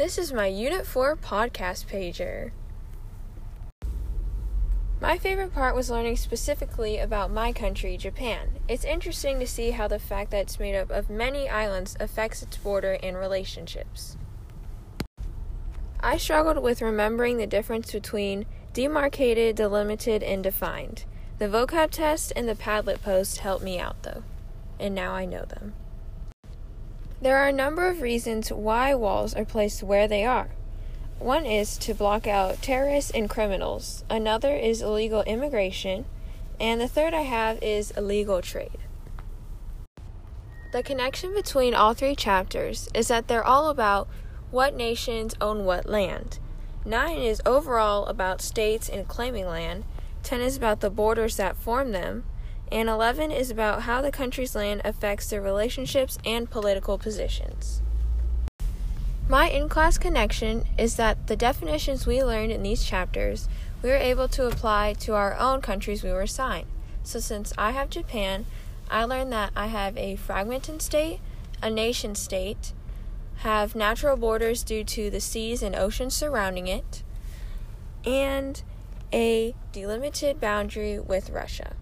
This is my Unit 4 podcast pager. My favorite part was learning specifically about my country, Japan. It's interesting to see how the fact that it's made up of many islands affects its border and relationships. I struggled with remembering the difference between demarcated, delimited, and defined. The vocab test and the Padlet post helped me out though, and now I know them. There are a number of reasons why walls are placed where they are. One is to block out terrorists and criminals, another is illegal immigration, and the third I have is illegal trade. The connection between all three chapters is that they're all about what nations own what land. 9 is overall about states and claiming land, 10 is about the borders that form them, and 11 is about how the country's land affects their relationships and political positions. My in class connection is that the definitions we learned in these chapters we were able to apply to our own countries we were assigned. So, since I have Japan, I learned that I have a fragmented state, a nation state, have natural borders due to the seas and oceans surrounding it, and a delimited boundary with Russia.